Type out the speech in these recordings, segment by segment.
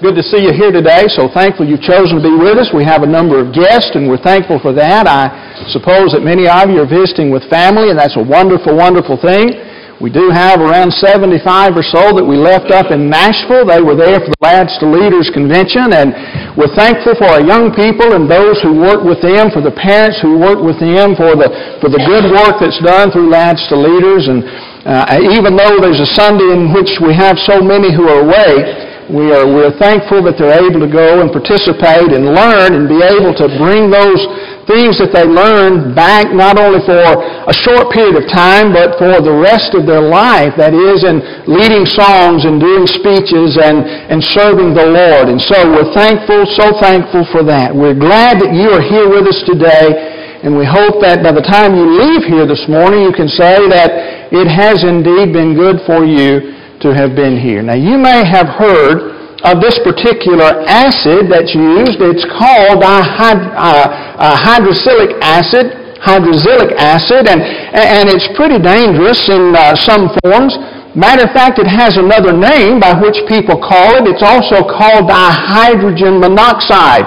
good to see you here today. So thankful you've chosen to be with us. We have a number of guests, and we're thankful for that. I suppose that many of you are visiting with family, and that's a wonderful, wonderful thing. We do have around 75 or so that we left up in Nashville. They were there for the Lads to Leaders Convention, and we're thankful for our young people and those who work with them, for the parents who work with them, for the, for the good work that's done through Lads to Leaders. And uh, even though there's a Sunday in which we have so many who are away, we are, we're thankful that they're able to go and participate and learn and be able to bring those things that they learn back not only for a short period of time, but for the rest of their life. That is, in leading songs and doing speeches and, and serving the Lord. And so we're thankful, so thankful for that. We're glad that you are here with us today. And we hope that by the time you leave here this morning, you can say that it has indeed been good for you to have been here. Now, you may have heard of this particular acid that's used. It's called hydroxylic acid, hydroxylic acid, and, and it's pretty dangerous in uh, some forms. Matter of fact, it has another name by which people call it. It's also called dihydrogen monoxide.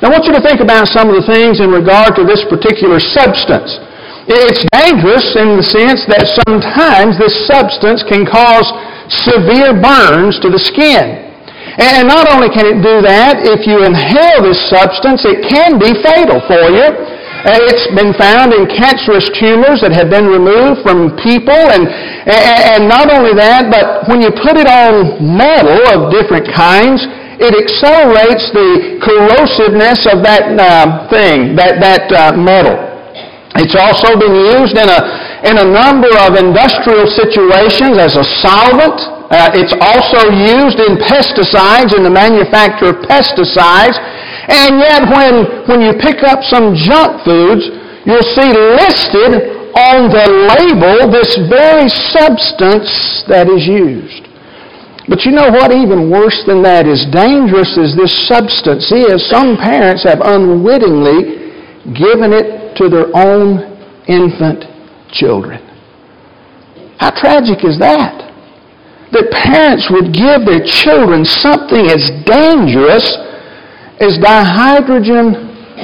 Now, I want you to think about some of the things in regard to this particular substance. It's dangerous in the sense that sometimes this substance can cause severe burns to the skin. And not only can it do that, if you inhale this substance, it can be fatal for you. It's been found in cancerous tumors that have been removed from people. And, and not only that, but when you put it on metal of different kinds, it accelerates the corrosiveness of that uh, thing, that, that uh, metal. It's also been used in a, in a number of industrial situations as a solvent. Uh, it's also used in pesticides, in the manufacture of pesticides. And yet, when, when you pick up some junk foods, you'll see listed on the label this very substance that is used. But you know what? Even worse than that, as dangerous as this substance is, some parents have unwittingly given it to their own infant children. How tragic is that? that parents would give their children something as dangerous as dihydrogen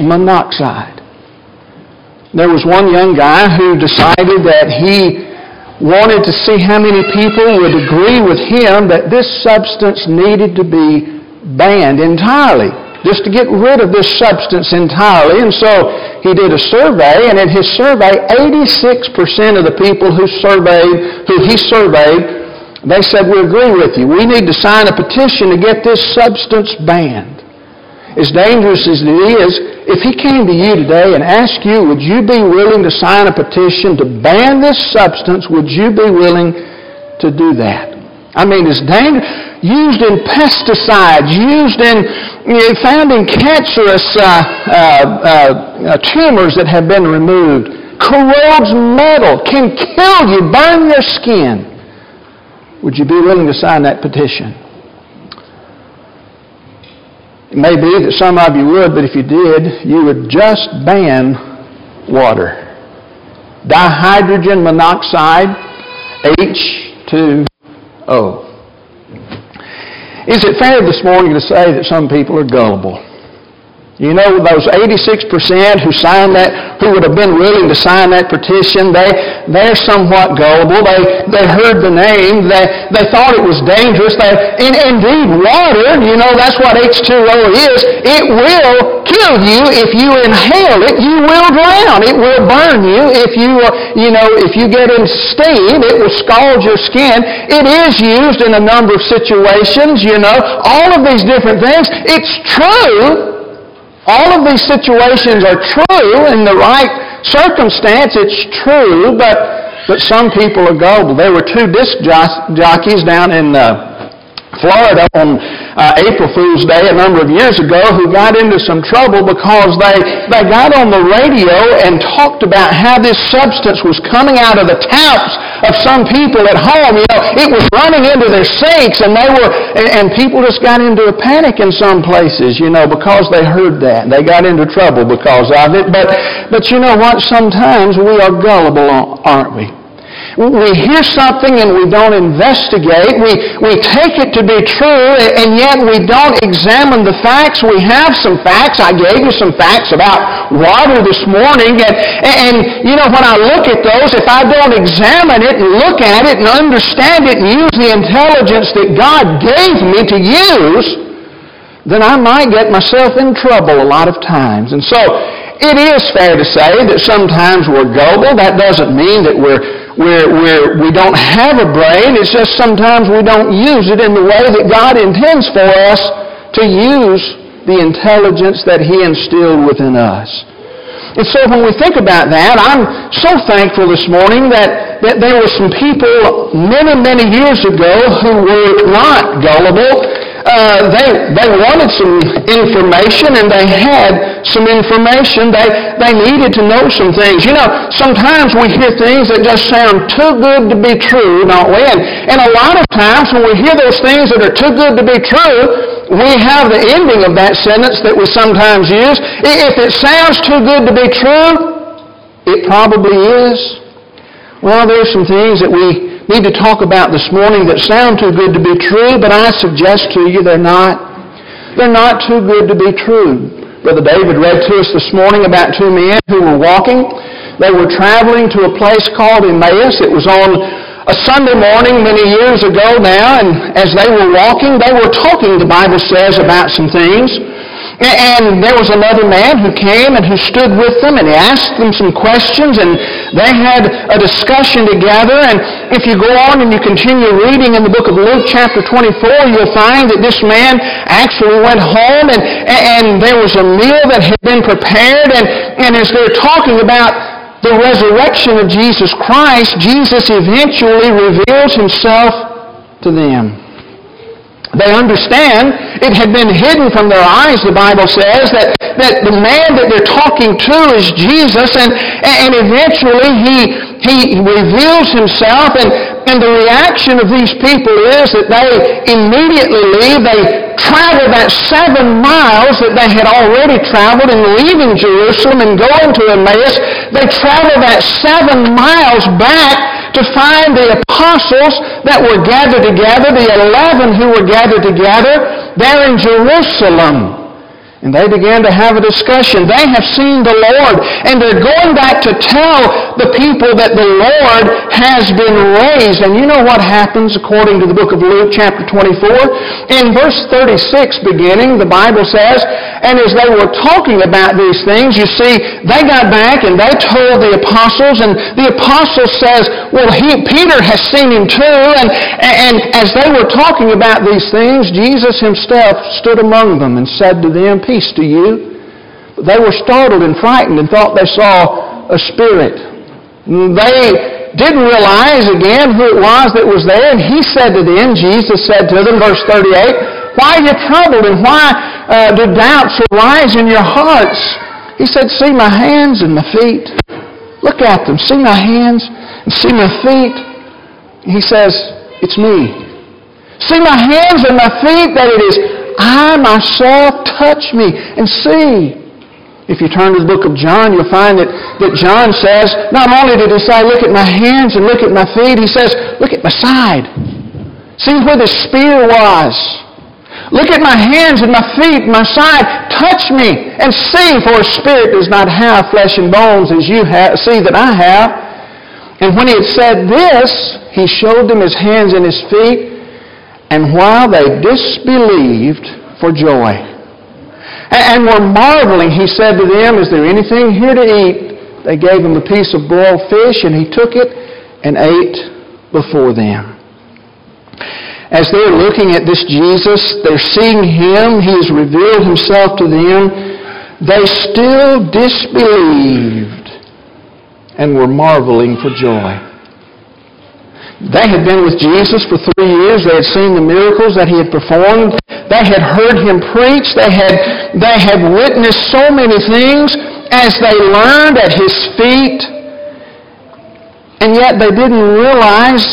monoxide. There was one young guy who decided that he wanted to see how many people would agree with him that this substance needed to be banned entirely, just to get rid of this substance entirely. And so he did a survey, and in his survey, 86% of the people who surveyed, who he surveyed, they said, We agree with you. We need to sign a petition to get this substance banned. As dangerous as it is, if he came to you today and asked you, would you be willing to sign a petition to ban this substance, would you be willing to do that? I mean, it's dangerous. Used in pesticides, used in, you know, found in cancerous uh, uh, uh, tumors that have been removed, corrodes metal, can kill you, burn your skin. Would you be willing to sign that petition? It may be that some of you would, but if you did, you would just ban water. Dihydrogen monoxide, H2O. Is it fair this morning to say that some people are gullible? You know, those 86% who signed that, who would have been willing to sign that petition, they, they're somewhat gullible. They, they heard the name. They, they thought it was dangerous. They, in, indeed, water, you know, that's what H2O is. It will kill you if you inhale it. You will drown. It will burn you. If you, you know, if you get in steam, it will scald your skin. It is used in a number of situations, you know, all of these different things. It's true all of these situations are true in the right circumstance. It's true, but, but some people are gullible. There were two disc jockeys down in uh, Florida on uh, April Fool's Day a number of years ago who got into some trouble because they, they got on the radio and talked about how this substance was coming out of the taps of some people at home. You know, it was running into their sinks and they were, and, and people just got into a panic in some places, you know, because they heard that. They got into trouble because of it. But, but you know what? Sometimes we are gullible, aren't we? We hear something and we don't investigate. We, we take it to be true and yet we don't examine the facts. We have some facts. I gave you some facts about water this morning and, and you know, when I look at those, if I don't examine it and look at it and understand it and use the intelligence that God gave me to use, then I might get myself in trouble a lot of times. And so, it is fair to say that sometimes we're gullible. That doesn't mean that we're we're, we're, we don't have a brain. It's just sometimes we don't use it in the way that God intends for us to use the intelligence that He instilled within us. And so when we think about that, I'm so thankful this morning that, that there were some people many, many years ago who were not gullible uh, they, they wanted some information and they had some information. They, they needed to know some things. You know, sometimes we hear things that just sound too good to be true, don't we? And, and a lot of times when we hear those things that are too good to be true, we have the ending of that sentence that we sometimes use. If it sounds too good to be true, it probably is. Well, there's some things that we need to talk about this morning that sound too good to be true, but I suggest to you they're not. They're not too good to be true. Brother David read to us this morning about two men who were walking. They were traveling to a place called Emmaus. It was on a Sunday morning many years ago now, and as they were walking, they were talking, the Bible says, about some things. And there was another man who came and who stood with them and he asked them some questions and they had a discussion together. And if you go on and you continue reading in the book of Luke chapter 24, you'll find that this man actually went home and, and there was a meal that had been prepared. And, and as they're talking about the resurrection of Jesus Christ, Jesus eventually reveals himself to them. They understand. It had been hidden from their eyes, the Bible says, that, that the man that they're talking to is Jesus, and, and eventually he, he reveals himself, and, and the reaction of these people is that they immediately leave. They travel that seven miles that they had already traveled in leaving Jerusalem and going to Emmaus. They travel that seven miles back to find the apostles that were gathered together, the eleven who were gathered together there in Jerusalem. And they began to have a discussion. They have seen the Lord, and they're going back to tell the people that the Lord has been raised. And you know what happens according to the book of Luke, chapter 24? In verse 36 beginning, the Bible says, And as they were talking about these things, you see, they got back and they told the apostles, and the apostle says, Well, he, Peter has seen him too. And, and as they were talking about these things, Jesus himself stood among them and said to them, peace to you. They were startled and frightened and thought they saw a spirit. They didn't realize again who it was that was there, and he said to them, Jesus said to them, verse 38, Why are you troubled and why uh, do doubts arise in your hearts? He said, See my hands and my feet. Look at them. See my hands and see my feet. He says, It's me. See my hands and my feet that it is I myself touch me and see. If you turn to the book of John, you'll find that, that John says, not only did he say, look at my hands and look at my feet, he says, look at my side. See where the spear was. Look at my hands and my feet, my side. Touch me and see, for a spirit does not have flesh and bones as you have, see that I have. And when he had said this, he showed them his hands and his feet. And while they disbelieved for joy, and were marveling, he said to them, Is there anything here to eat? They gave him a piece of broiled fish, and he took it and ate before them. As they're looking at this Jesus, they're seeing him, he has revealed himself to them. They still disbelieved and were marveling for joy. They had been with Jesus for three years. They had seen the miracles that he had performed. They had heard him preach. They had, they had witnessed so many things as they learned at his feet. And yet they didn't realize,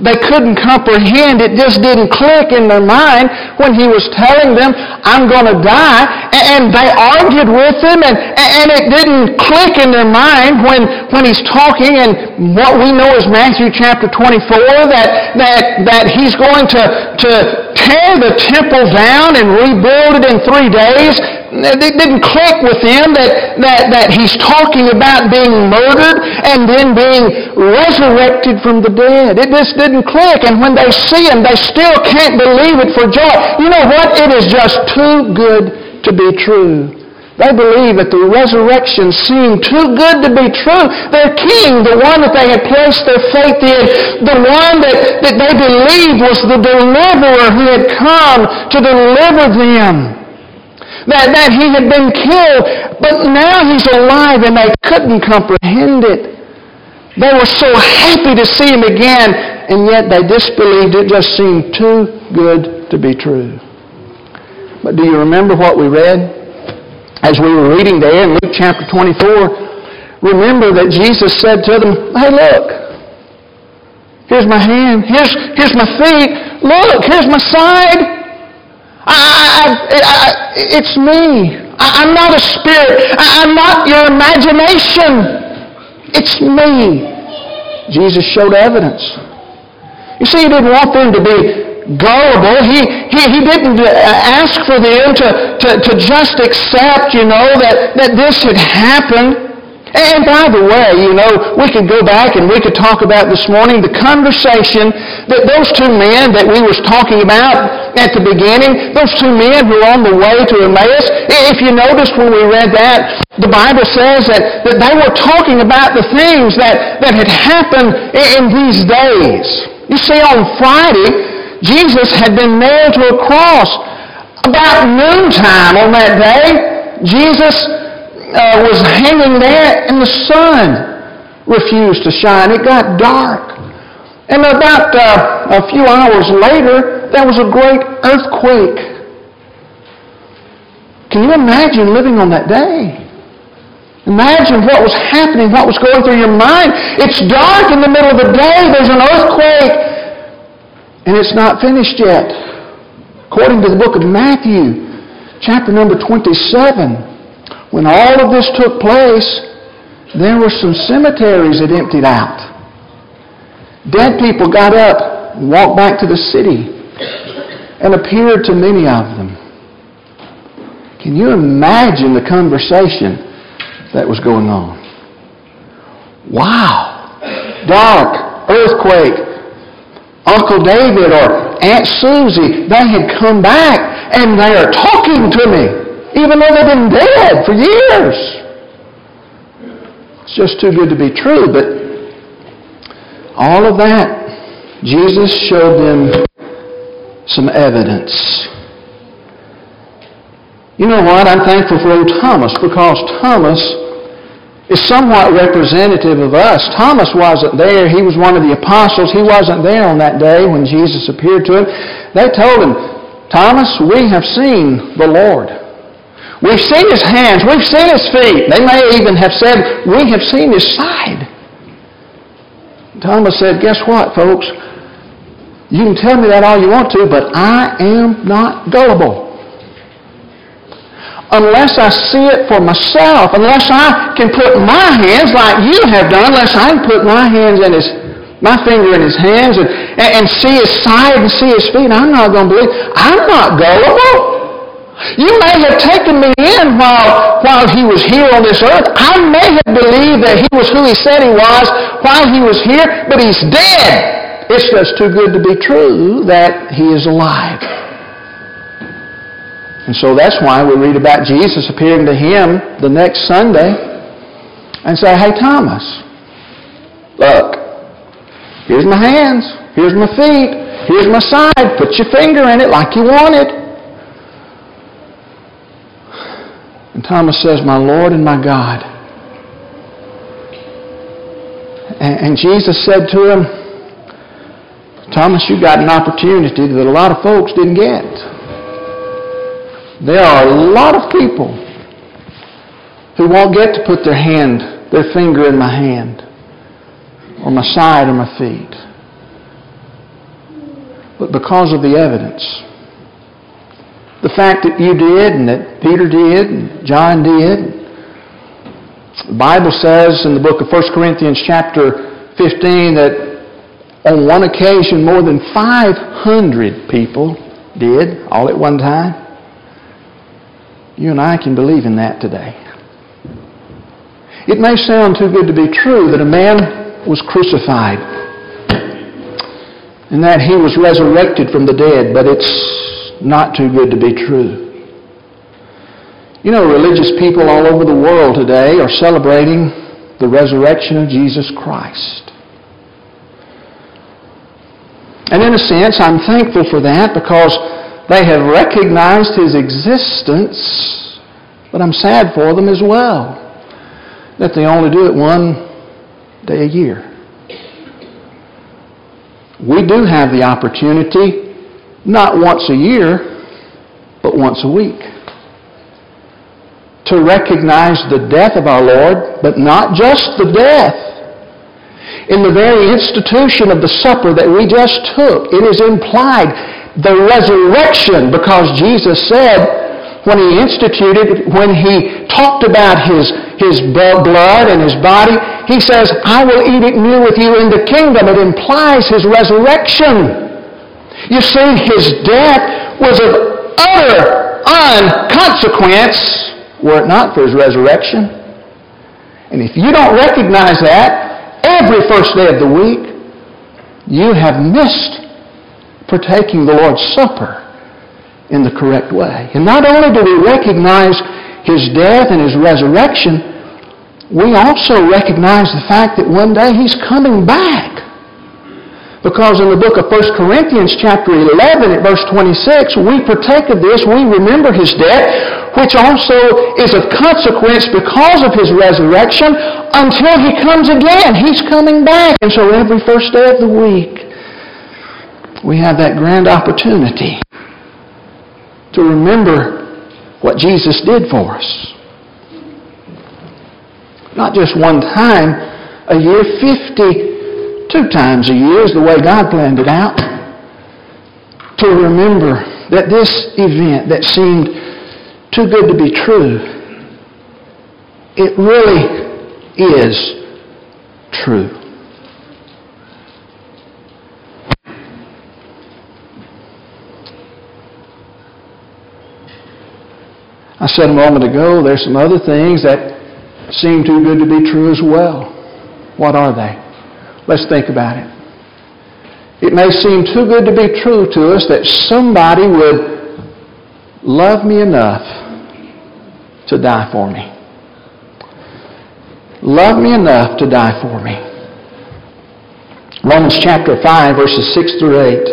they couldn't comprehend, it just didn't click in their mind when he was telling them, I'm going to die and they argued with him, and, and it didn't click in their mind when, when he's talking in what we know is Matthew chapter 24, that, that, that he's going to, to tear the temple down and rebuild it in three days. It didn't click with them that, that, that he's talking about being murdered and then being resurrected from the dead. It just didn't click. And when they see him, they still can't believe it for joy. You know what? It is just too good to be true. They believe that the resurrection seemed too good to be true. Their king, the one that they had placed their faith in, the one that, that they believed was the deliverer who had come to deliver them that, that he had been killed, but now he's alive and they couldn't comprehend it. They were so happy to see him again, and yet they disbelieved. It just seemed too good to be true. But do you remember what we read? As we were reading there in Luke chapter 24, remember that Jesus said to them, Hey, look, here's my hand, here's, here's my feet, look, here's my side. I, I, I, it's me. I'm not a spirit. I'm not your imagination. It's me. Jesus showed evidence. You see, he didn't want them to be gullible. He, he, he didn't uh, ask for them to, to, to just accept, you know, that, that this had happened. And by the way, you know, we could go back and we could talk about this morning the conversation that those two men that we was talking about at the beginning, those two men who were on the way to Emmaus, if you noticed when we read that, the Bible says that, that they were talking about the things that, that had happened in these days. You see, on Friday, Jesus had been nailed to a cross. About noontime on that day, Jesus uh, was hanging there and the sun refused to shine. It got dark. And about uh, a few hours later, there was a great earthquake. Can you imagine living on that day? Imagine what was happening, what was going through your mind. It's dark in the middle of the day, there's an earthquake, and it's not finished yet. According to the book of Matthew, chapter number 27, when all of this took place, there were some cemeteries that emptied out. Dead people got up and walked back to the city and appeared to many of them. Can you imagine the conversation that was going on? Wow! Dark, earthquake, Uncle David or Aunt Susie, they had come back and they are talking to me even though they've been dead for years. It's just too good to be true, but all of that, Jesus showed them some evidence. You know what? I'm thankful for old Thomas because Thomas is somewhat representative of us. Thomas wasn't there. He was one of the apostles. He wasn't there on that day when Jesus appeared to him. They told him, Thomas, we have seen the Lord. We've seen his hands. We've seen his feet. They may even have said, we have seen his side. Thomas said, guess what, folks? You can tell me that all you want to, but I am not gullible. Unless I see it for myself, unless I can put my hands like you have done, unless I can put my hands in his, my finger in his hands and, and, and see his side and see his feet, I'm not going to believe. I'm not gullible. You may have taken me in while, while he was here on this earth. I may have believed that he was who he said he was while he was here, but he's dead. It's just too good to be true that he is alive. And so that's why we read about Jesus appearing to him the next Sunday and say, Hey, Thomas, look, here's my hands, here's my feet, here's my side. Put your finger in it like you wanted. And Thomas says, My Lord and my God. And, Jesus said to him, Thomas, you got an opportunity that a lot of folks didn't get. There are a lot of people who won't get to put their hand, their finger in my hand, or my side or my feet. But because of the evidence, the fact that you did and that Peter did and John did. The Bible says in the book of 1 Corinthians chapter 15 that on one occasion more than 500 people did all at one time. You and I can believe in that today. It may sound too good to be true that a man was crucified and that he was resurrected from the dead, but it's not too good to be true. You know, religious people all over the world today are celebrating the resurrection of Jesus Christ. And in a sense, I'm thankful for that because they have recognized his existence, but I'm sad for them as well that they only do it one day a year. We do have the opportunity, not once a year, but once a week, to recognize the death of our Lord, but not just the death in the very institution of the supper that we just took, it is implied the resurrection because Jesus said when he instituted, when he talked about his, his blood and his body, he says, I will eat it new with you in the kingdom. It implies his resurrection. You see, his death was of utter unconsequence were it not for his resurrection. And if you don't recognize that, every first day of the week, you have missed partaking the Lord's Supper in the correct way. And not only do we recognize His death and His resurrection, we also recognize the fact that one day He's coming back. Because in the book of 1 Corinthians chapter 11 at verse 26, we partake of this, we remember his death, which also is of consequence because of his resurrection until he comes again. He's coming back. And so every first day of the week, we have that grand opportunity to remember what Jesus did for us. Not just one time a year, 50 two times a year is the way God planned it out. To remember that this event that seemed too good to be true, it really is true. I said a moment ago, there's some other things that seem too good to be true as well. What are they? Let's think about it. It may seem too good to be true to us that somebody would love me enough to die for me. Love me enough to die for me. Romans chapter 5, verses 6 through 8.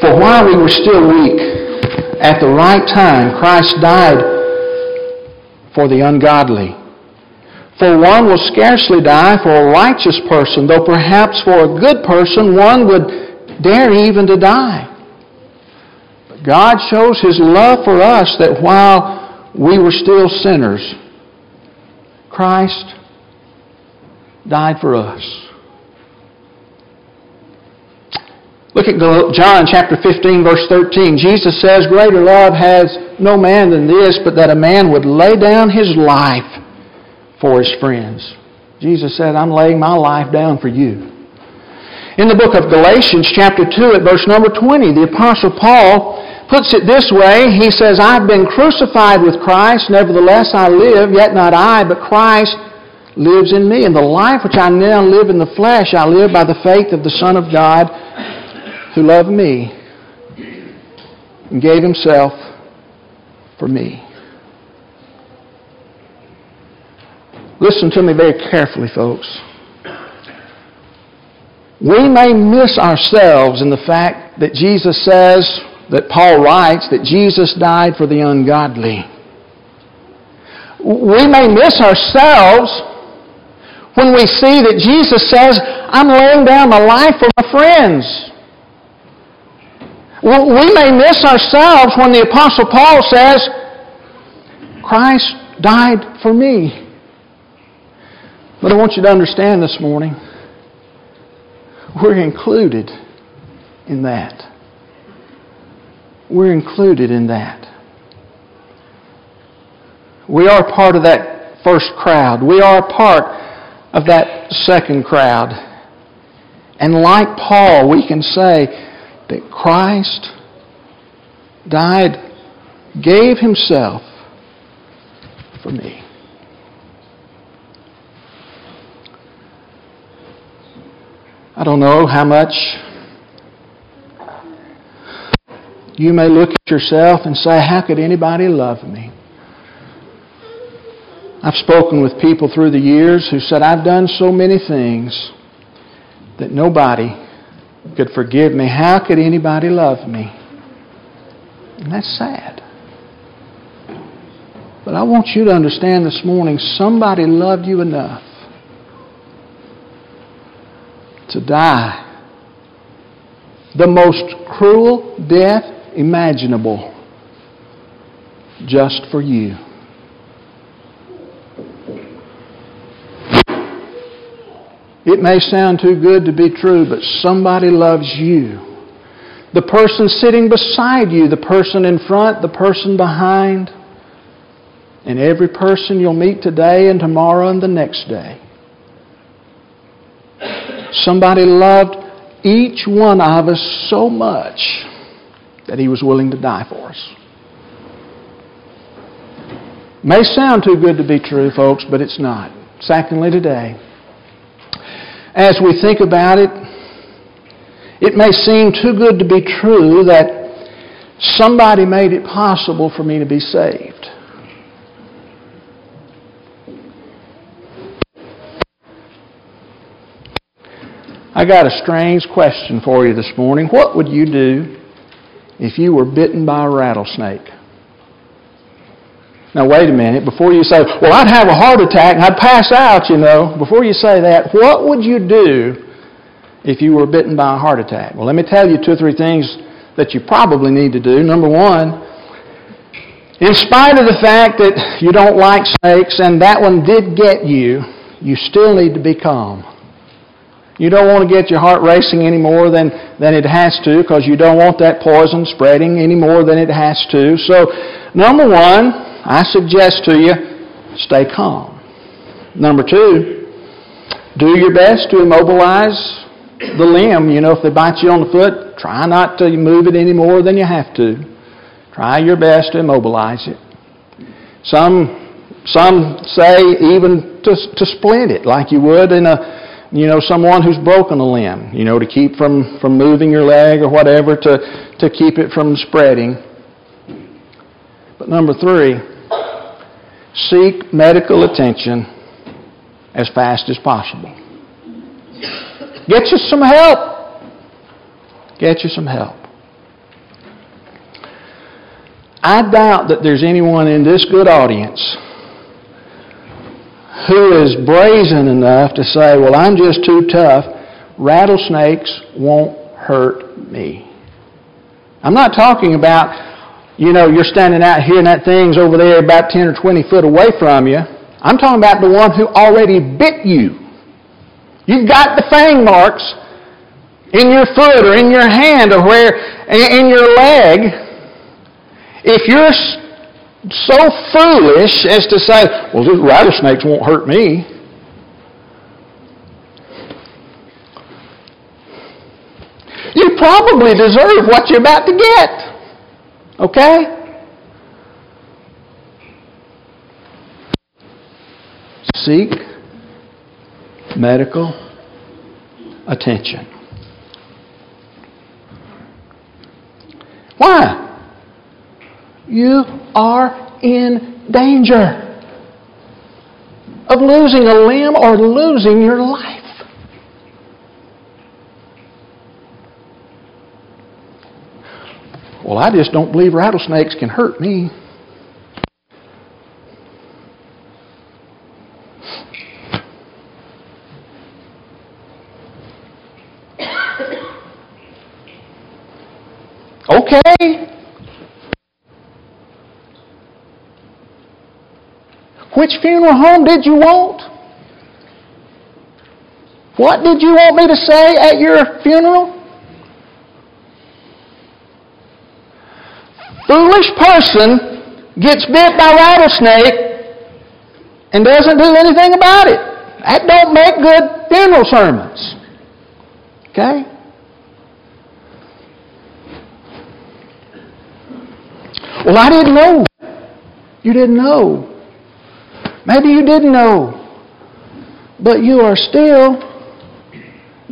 For while we were still weak, at the right time, Christ died for the ungodly. For one will scarcely die for a righteous person, though perhaps for a good person one would dare even to die. But God shows His love for us that while we were still sinners, Christ died for us. Look at John chapter 15, verse 13. Jesus says, Greater love has no man than this, but that a man would lay down his life for his friends. Jesus said, I'm laying my life down for you. In the book of Galatians, chapter 2, at verse number 20, the Apostle Paul puts it this way. He says, I've been crucified with Christ, nevertheless I live, yet not I, but Christ lives in me. And the life which I now live in the flesh, I live by the faith of the Son of God who loved me and gave himself for me. Listen to me very carefully, folks. We may miss ourselves in the fact that Jesus says, that Paul writes, that Jesus died for the ungodly. We may miss ourselves when we see that Jesus says, I'm laying down my life for my friends. We may miss ourselves when the Apostle Paul says, Christ died for me. But I want you to understand this morning, we're included in that. we're included in that. We are part of that first crowd. We are part of that second crowd. And like Paul, we can say that Christ died, gave himself for me. I don't know how much you may look at yourself and say, How could anybody love me? I've spoken with people through the years who said, I've done so many things that nobody could forgive me. How could anybody love me? And that's sad. But I want you to understand this morning somebody loved you enough to die the most cruel death imaginable just for you. It may sound too good to be true, but somebody loves you. The person sitting beside you, the person in front, the person behind, and every person you'll meet today and tomorrow and the next day. Somebody loved each one of us so much that he was willing to die for us. May sound too good to be true, folks, but it's not. Secondly, today, as we think about it, it may seem too good to be true that somebody made it possible for me to be saved. I got a strange question for you this morning. What would you do if you were bitten by a rattlesnake? Now, wait a minute. Before you say, well, I'd have a heart attack and I'd pass out, you know, before you say that, what would you do if you were bitten by a heart attack? Well, let me tell you two or three things that you probably need to do. Number one, in spite of the fact that you don't like snakes and that one did get you, you still need to be calm. You don't want to get your heart racing any more than, than it has to because you don't want that poison spreading any more than it has to. So, number one, I suggest to you, stay calm. Number two, do your best to immobilize the limb. You know, if they bite you on the foot, try not to move it any more than you have to. Try your best to immobilize it. Some, some say even to, to splint it like you would in a, you know, someone who's broken a limb, you know, to keep from, from moving your leg or whatever, to, to keep it from spreading. But number three, seek medical attention as fast as possible. Get you some help. Get you some help. I doubt that there's anyone in this good audience who is brazen enough to say, Well, I'm just too tough. Rattlesnakes won't hurt me. I'm not talking about you know, you're standing out here and that thing's over there about 10 or 20 foot away from you. I'm talking about the one who already bit you. You've got the fang marks in your foot or in your hand or where in your leg. If you're so foolish as to say, well, rattlesnakes won't hurt me. You probably deserve what you're about to get. Okay? Seek medical attention. Why? You are in danger of losing a limb or losing your life. Well, I just don't believe rattlesnakes can hurt me. Okay. Which funeral home did you want? What did you want me to say at your funeral? Foolish person gets bit by a rattlesnake and doesn't do anything about it. That don't make good funeral sermons. Okay? Well, I didn't know. You didn't know. Maybe you didn't know. But you are still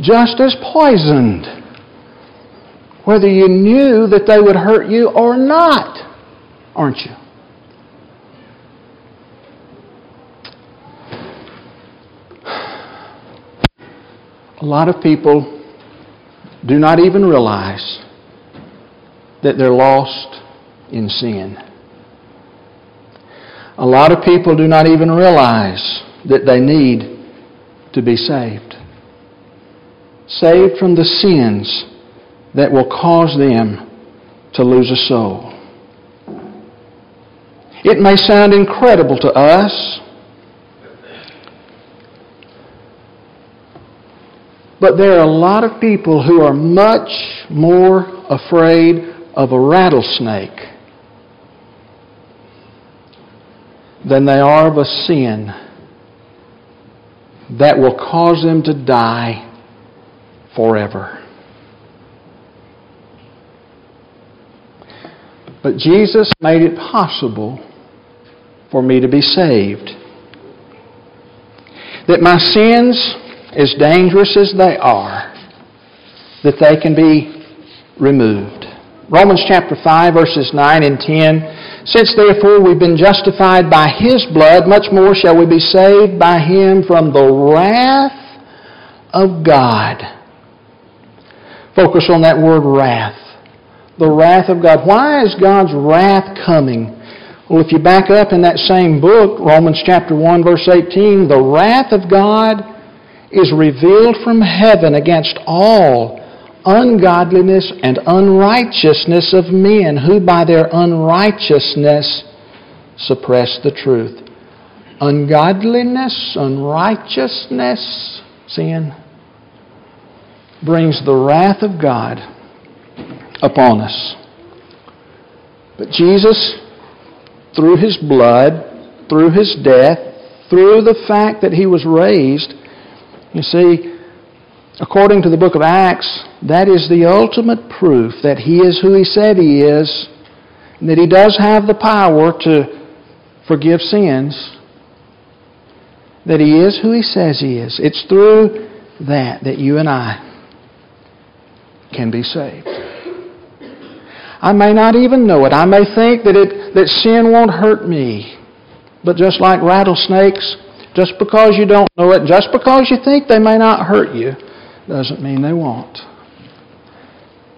just as poisoned, whether you knew that they would hurt you or not, aren't you? A lot of people do not even realize that they're lost in sin. A lot of people do not even realize that they need to be saved. Saved from the sins that will cause them to lose a soul. It may sound incredible to us, but there are a lot of people who are much more afraid of a rattlesnake than they are of a sin that will cause them to die forever. But Jesus made it possible for me to be saved. That my sins, as dangerous as they are, that they can be removed. Romans chapter 5 verses 9 and 10 since therefore we've been justified by His blood, much more shall we be saved by Him from the wrath of God. Focus on that word wrath. The wrath of God. Why is God's wrath coming? Well, if you back up in that same book, Romans chapter 1 verse 18, the wrath of God is revealed from heaven against all ungodliness and unrighteousness of men who by their unrighteousness suppress the truth. Ungodliness, unrighteousness, sin brings the wrath of God upon us. But Jesus, through his blood, through his death, through the fact that he was raised, you see, according to the book of Acts, that is the ultimate proof that He is who He said He is, and that He does have the power to forgive sins, that He is who He says He is. It's through that that you and I can be saved. I may not even know it. I may think that, it, that sin won't hurt me. But just like rattlesnakes, just because you don't know it, just because you think they may not hurt you, doesn't mean they won't.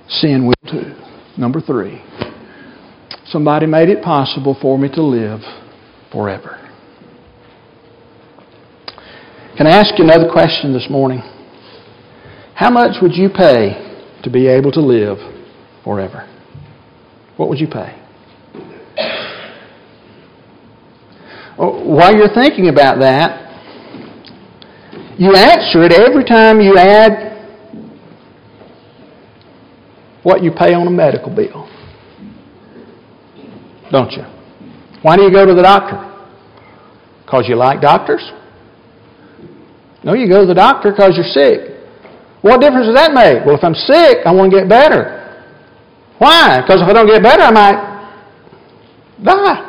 Sin will too. Number three, somebody made it possible for me to live forever. Can I ask you another question this morning? How much would you pay to be able to live forever? What would you pay? Oh, while you're thinking about that, you answer it every time you add what you pay on a medical bill. Don't you? Why do you go to the doctor? Because you like doctors? No, you go to the doctor because you're sick. What difference does that make? Well, if I'm sick, I want to get better. Why? Because if I don't get better, I might die.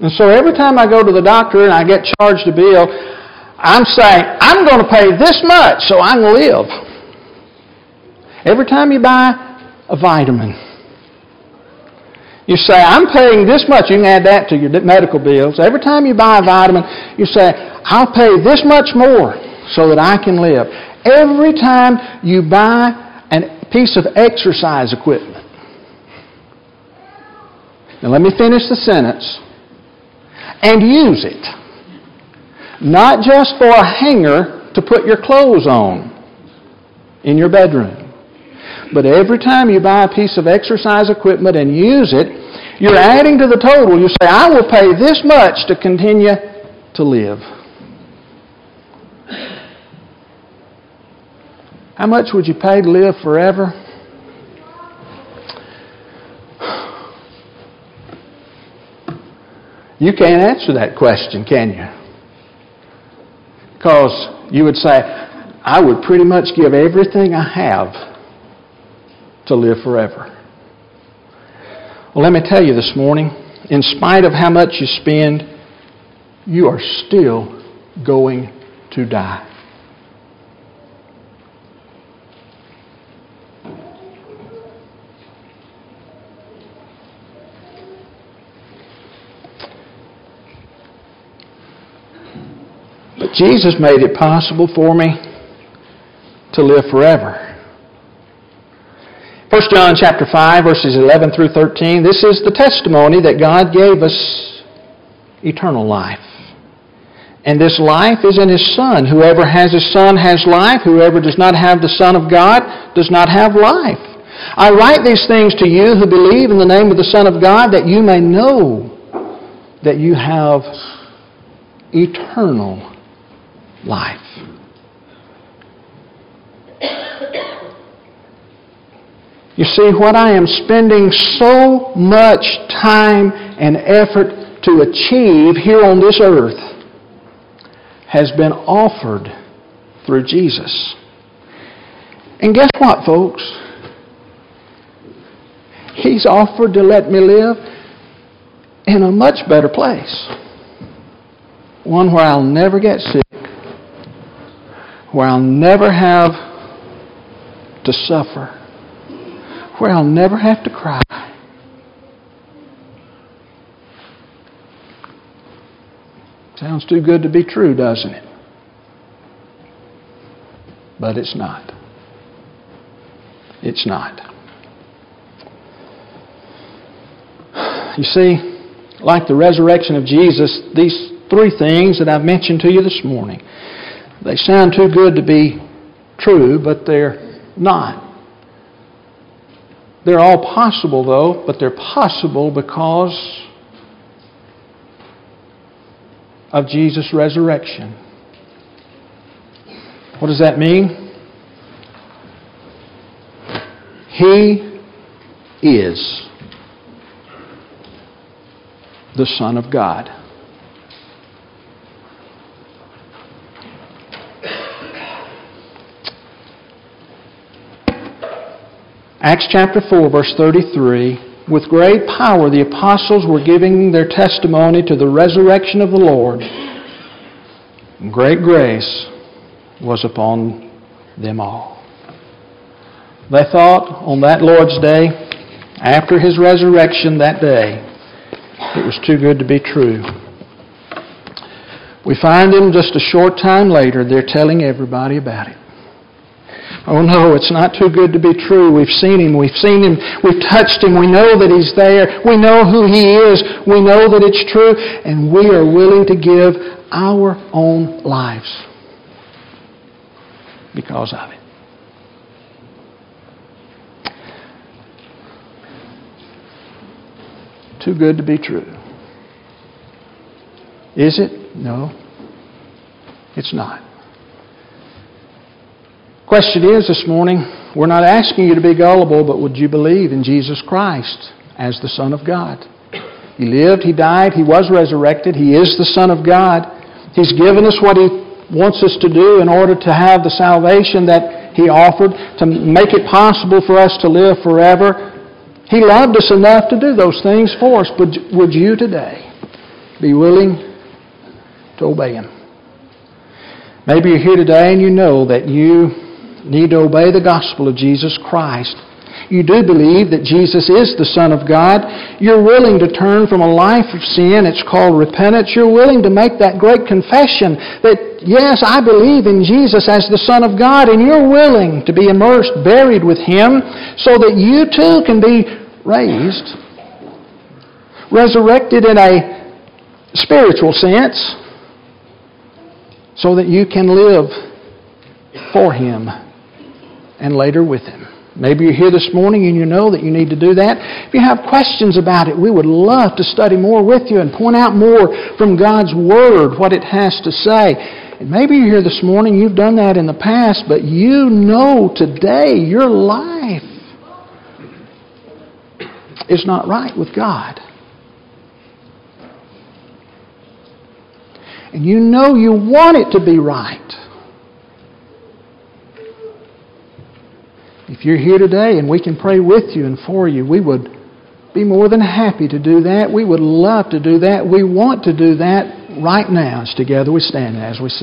And so every time I go to the doctor and I get charged a bill, I'm saying, I'm going to pay this much so I can live. Every time you buy a vitamin, you say, I'm paying this much. You can add that to your medical bills. Every time you buy a vitamin, you say, I'll pay this much more so that I can live. Every time you buy piece of exercise equipment. Now let me finish the sentence and use it. Not just for a hanger to put your clothes on in your bedroom. But every time you buy a piece of exercise equipment and use it, you're adding to the total. You say, I will pay this much to continue to live. How much would you pay to live forever? You can't answer that question, can you? Because you would say, I would pretty much give everything I have to live forever. Well, let me tell you this morning, in spite of how much you spend, you are still going to die. Jesus made it possible for me to live forever. 1 John chapter 5 verses 11 through 13 this is the testimony that God gave us eternal life. And this life is in his son. Whoever has his son has life. Whoever does not have the son of God does not have life. I write these things to you who believe in the name of the son of God that you may know that you have eternal life. You see, what I am spending so much time and effort to achieve here on this earth has been offered through Jesus. And guess what, folks? He's offered to let me live in a much better place. One where I'll never get sick, where I'll never have to suffer where I'll never have to cry. Sounds too good to be true, doesn't it? But it's not. It's not. You see, like the resurrection of Jesus, these three things that I've mentioned to you this morning, they sound too good to be true, but they're not. They're all possible, though, but they're possible because of Jesus' resurrection. What does that mean? He is the Son of God. Acts chapter 4, verse 33 With great power the apostles were giving their testimony to the resurrection of the Lord. Great grace was upon them all. They thought on that Lord's day, after his resurrection that day, it was too good to be true. We find him just a short time later, they're telling everybody about it. Oh no, it's not too good to be true. We've seen him. We've seen him. We've touched him. We know that he's there. We know who he is. We know that it's true. And we are willing to give our own lives because of it. Too good to be true. Is it? No. It's not. Question is this morning, we're not asking you to be gullible, but would you believe in Jesus Christ as the Son of God? He lived, He died, He was resurrected, He is the Son of God. He's given us what He wants us to do in order to have the salvation that He offered, to make it possible for us to live forever. He loved us enough to do those things for us, but would you today be willing to obey Him? Maybe you're here today and you know that you need to obey the gospel of Jesus Christ. You do believe that Jesus is the Son of God. You're willing to turn from a life of sin. It's called repentance. You're willing to make that great confession that, yes, I believe in Jesus as the Son of God, and you're willing to be immersed, buried with Him, so that you too can be raised, resurrected in a spiritual sense, so that you can live for Him and later with Him. Maybe you're here this morning and you know that you need to do that. If you have questions about it, we would love to study more with you and point out more from God's Word what it has to say. And maybe you're here this morning, you've done that in the past, but you know today your life is not right with God. and you know you want it to be right. If you're here today and we can pray with you and for you, we would be more than happy to do that. We would love to do that. We want to do that right now as together we stand as we sing.